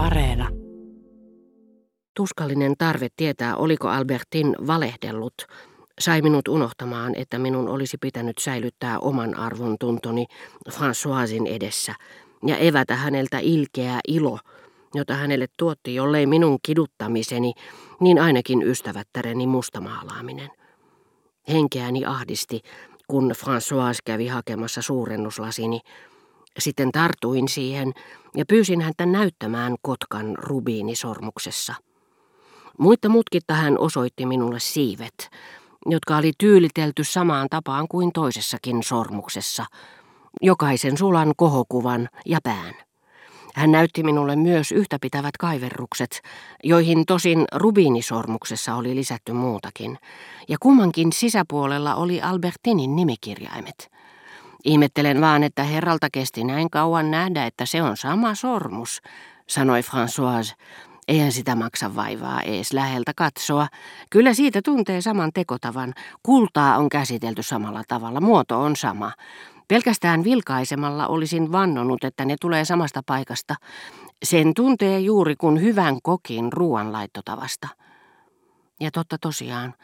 Areena. Tuskallinen tarve tietää, oliko Albertin valehdellut, sai minut unohtamaan, että minun olisi pitänyt säilyttää oman arvon tuntoni Françoisin edessä ja evätä häneltä ilkeä ilo, jota hänelle tuotti, jollei minun kiduttamiseni, niin ainakin ystävättäreni mustamaalaaminen. Henkeäni ahdisti, kun François kävi hakemassa suurennuslasini, sitten tartuin siihen ja pyysin häntä näyttämään kotkan rubiinisormuksessa. Muitta mutkitta hän osoitti minulle siivet, jotka oli tyylitelty samaan tapaan kuin toisessakin sormuksessa, jokaisen sulan kohokuvan ja pään. Hän näytti minulle myös yhtäpitävät kaiverrukset, joihin tosin rubiinisormuksessa oli lisätty muutakin, ja kummankin sisäpuolella oli Albertinin nimikirjaimet. Ihmettelen vaan, että herralta kesti näin kauan nähdä, että se on sama sormus, sanoi Françoise. Eihän sitä maksa vaivaa ees läheltä katsoa. Kyllä siitä tuntee saman tekotavan. Kultaa on käsitelty samalla tavalla, muoto on sama. Pelkästään vilkaisemalla olisin vannonut, että ne tulee samasta paikasta. Sen tuntee juuri kun hyvän kokin ruoanlaittotavasta. Ja totta tosiaan,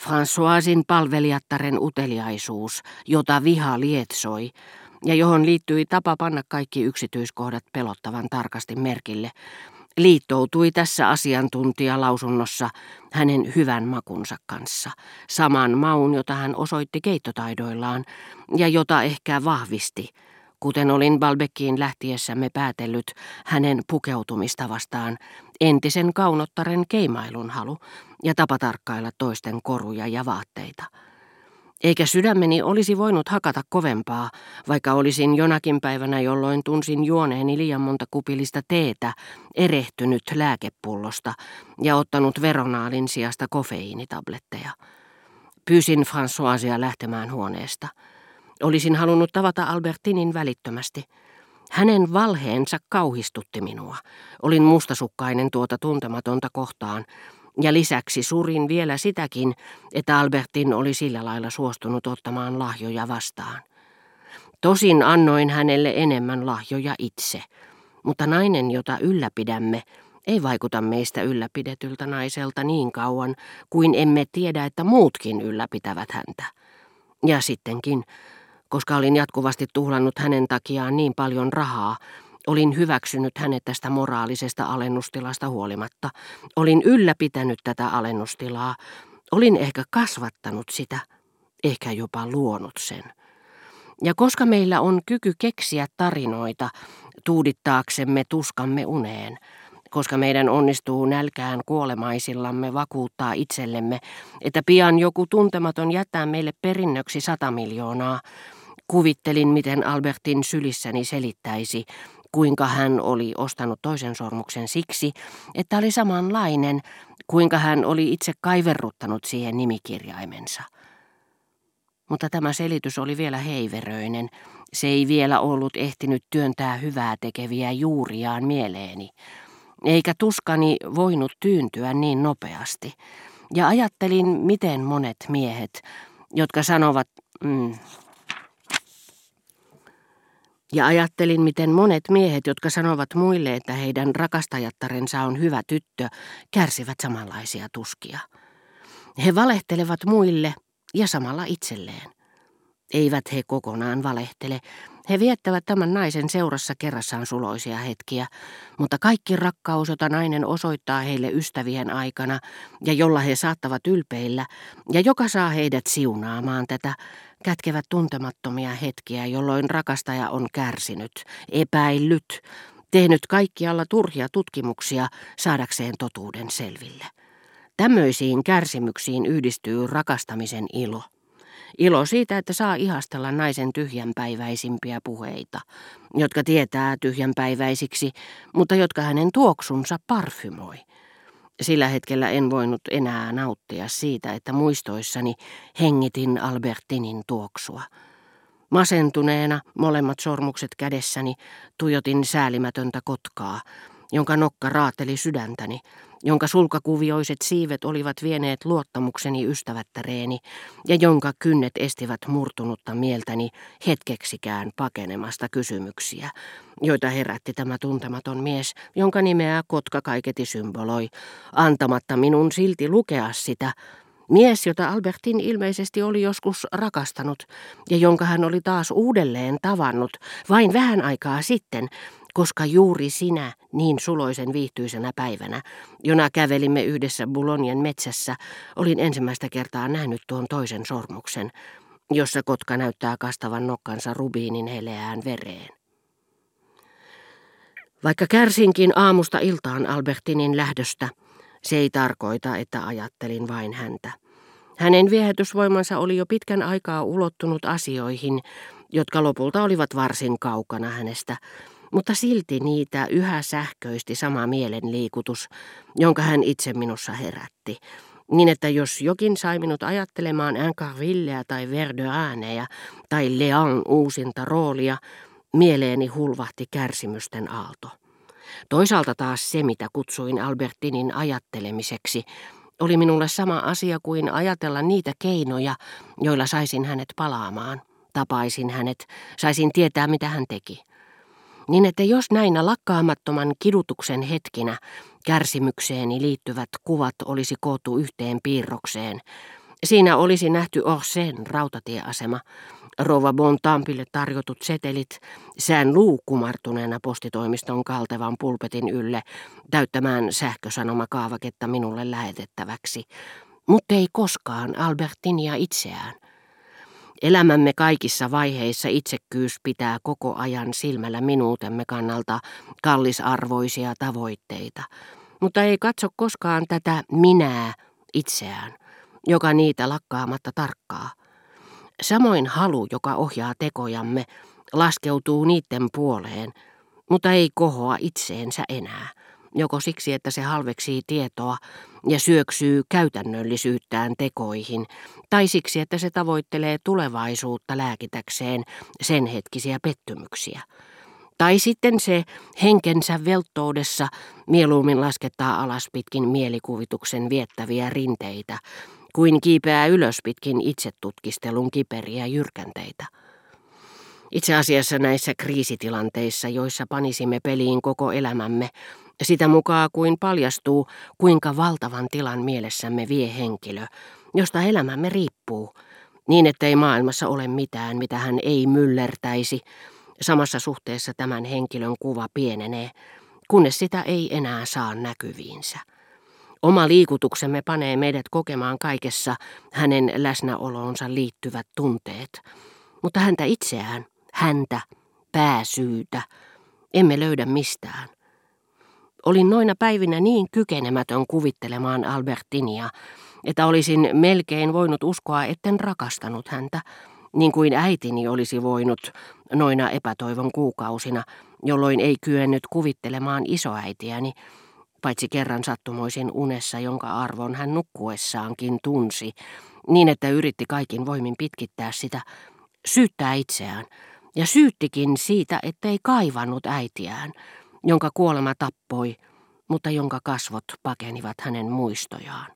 Françoisin palvelijattaren uteliaisuus, jota viha lietsoi, ja johon liittyi tapa panna kaikki yksityiskohdat pelottavan tarkasti merkille, liittoutui tässä asiantuntijalausunnossa hänen hyvän makunsa kanssa, saman maun, jota hän osoitti keittotaidoillaan ja jota ehkä vahvisti, kuten olin Balbekkiin lähtiessämme päätellyt hänen pukeutumista vastaan, entisen kaunottaren keimailun halu ja tapa tarkkailla toisten koruja ja vaatteita. Eikä sydämeni olisi voinut hakata kovempaa, vaikka olisin jonakin päivänä, jolloin tunsin juoneeni liian monta kupillista teetä, erehtynyt lääkepullosta ja ottanut veronaalin sijasta kofeiinitabletteja. Pyysin Françoisia lähtemään huoneesta. Olisin halunnut tavata Albertinin välittömästi. Hänen valheensa kauhistutti minua. Olin mustasukkainen tuota tuntematonta kohtaan, ja lisäksi surin vielä sitäkin, että Albertin oli sillä lailla suostunut ottamaan lahjoja vastaan. Tosin annoin hänelle enemmän lahjoja itse, mutta nainen, jota ylläpidämme, ei vaikuta meistä ylläpidetyltä naiselta niin kauan, kuin emme tiedä, että muutkin ylläpitävät häntä. Ja sittenkin, koska olin jatkuvasti tuhlannut hänen takiaan niin paljon rahaa, Olin hyväksynyt hänet tästä moraalisesta alennustilasta huolimatta. Olin ylläpitänyt tätä alennustilaa. Olin ehkä kasvattanut sitä, ehkä jopa luonut sen. Ja koska meillä on kyky keksiä tarinoita tuudittaaksemme tuskamme uneen, koska meidän onnistuu nälkään kuolemaisillamme vakuuttaa itsellemme, että pian joku tuntematon jättää meille perinnöksi sata miljoonaa, Kuvittelin, miten Albertin sylissäni selittäisi, kuinka hän oli ostanut toisen sormuksen siksi, että oli samanlainen, kuinka hän oli itse kaiverruttanut siihen nimikirjaimensa. Mutta tämä selitys oli vielä heiveröinen. Se ei vielä ollut ehtinyt työntää hyvää tekeviä juuriaan mieleeni, eikä tuskani voinut tyyntyä niin nopeasti. Ja ajattelin, miten monet miehet, jotka sanovat, mm, ja ajattelin, miten monet miehet, jotka sanovat muille, että heidän rakastajattarensa on hyvä tyttö, kärsivät samanlaisia tuskia. He valehtelevat muille ja samalla itselleen. Eivät he kokonaan valehtele. He viettävät tämän naisen seurassa kerrassaan suloisia hetkiä, mutta kaikki rakkaus, jota nainen osoittaa heille ystävien aikana ja jolla he saattavat ylpeillä ja joka saa heidät siunaamaan tätä, kätkevät tuntemattomia hetkiä, jolloin rakastaja on kärsinyt, epäillyt, tehnyt kaikkialla turhia tutkimuksia saadakseen totuuden selville. Tämmöisiin kärsimyksiin yhdistyy rakastamisen ilo. Ilo siitä, että saa ihastella naisen tyhjänpäiväisimpiä puheita, jotka tietää tyhjänpäiväisiksi, mutta jotka hänen tuoksunsa parfymoi. Sillä hetkellä en voinut enää nauttia siitä, että muistoissani hengitin Albertinin tuoksua. Masentuneena, molemmat sormukset kädessäni, tujotin säälimätöntä kotkaa, jonka nokka raateli sydäntäni, jonka sulkakuvioiset siivet olivat vieneet luottamukseni ystävättäreeni ja jonka kynnet estivät murtunutta mieltäni hetkeksikään pakenemasta kysymyksiä, joita herätti tämä tuntematon mies, jonka nimeä kotka kaiketi symboloi, antamatta minun silti lukea sitä, Mies, jota Albertin ilmeisesti oli joskus rakastanut ja jonka hän oli taas uudelleen tavannut vain vähän aikaa sitten, koska juuri sinä niin suloisen viihtyisenä päivänä, jona kävelimme yhdessä Bulonien metsässä, olin ensimmäistä kertaa nähnyt tuon toisen sormuksen, jossa kotka näyttää kastavan nokkansa rubiinin heleään vereen. Vaikka kärsinkin aamusta iltaan Albertinin lähdöstä, se ei tarkoita, että ajattelin vain häntä. Hänen viehätysvoimansa oli jo pitkän aikaa ulottunut asioihin, jotka lopulta olivat varsin kaukana hänestä, mutta silti niitä yhä sähköisti sama mielenliikutus, jonka hän itse minussa herätti. Niin että jos jokin sai minut ajattelemaan Incarvilleä tai Verdeääneä tai Lean uusinta roolia, mieleeni hulvahti kärsimysten aalto. Toisaalta taas se, mitä kutsuin Albertinin ajattelemiseksi, oli minulle sama asia kuin ajatella niitä keinoja, joilla saisin hänet palaamaan. Tapaisin hänet, saisin tietää mitä hän teki. Niin että jos näinä lakkaamattoman kidutuksen hetkinä kärsimykseeni liittyvät kuvat olisi koottu yhteen piirrokseen, siinä olisi nähty Orsen rautatieasema, Rova Bontampille tarjotut setelit, sään luu kumartuneena postitoimiston kaltevan pulpetin ylle täyttämään sähkösanomakaavaketta minulle lähetettäväksi, mutta ei koskaan Albertinia itseään. Elämämme kaikissa vaiheissa itsekkyys pitää koko ajan silmällä minuutemme kannalta kallisarvoisia tavoitteita, mutta ei katso koskaan tätä minää itseään, joka niitä lakkaamatta tarkkaa. Samoin halu, joka ohjaa tekojamme, laskeutuu niiden puoleen, mutta ei kohoa itseensä enää, joko siksi, että se halveksii tietoa ja syöksyy käytännöllisyyttään tekoihin, tai siksi, että se tavoittelee tulevaisuutta lääkitäkseen sen hetkisiä pettymyksiä. Tai sitten se henkensä velttoudessa mieluummin laskettaa alas pitkin mielikuvituksen viettäviä rinteitä, kuin kiipeää ylös pitkin itsetutkistelun kiperiä jyrkänteitä. Itse asiassa näissä kriisitilanteissa, joissa panisimme peliin koko elämämme, sitä mukaan kuin paljastuu, kuinka valtavan tilan mielessämme vie henkilö, josta elämämme riippuu, niin ettei maailmassa ole mitään, mitä hän ei myllertäisi, samassa suhteessa tämän henkilön kuva pienenee, kunnes sitä ei enää saa näkyviinsä. Oma liikutuksemme panee meidät kokemaan kaikessa hänen läsnäoloonsa liittyvät tunteet, mutta häntä itseään, häntä, pääsyytä, emme löydä mistään. Olin noina päivinä niin kykenemätön kuvittelemaan Albertinia, että olisin melkein voinut uskoa, etten rakastanut häntä, niin kuin äitini olisi voinut noina epätoivon kuukausina, jolloin ei kyennyt kuvittelemaan isoäitiäni, paitsi kerran sattumoisin unessa, jonka arvon hän nukkuessaankin tunsi, niin että yritti kaikin voimin pitkittää sitä, syyttää itseään, ja syyttikin siitä, ettei kaivannut äitiään, jonka kuolema tappoi, mutta jonka kasvot pakenivat hänen muistojaan.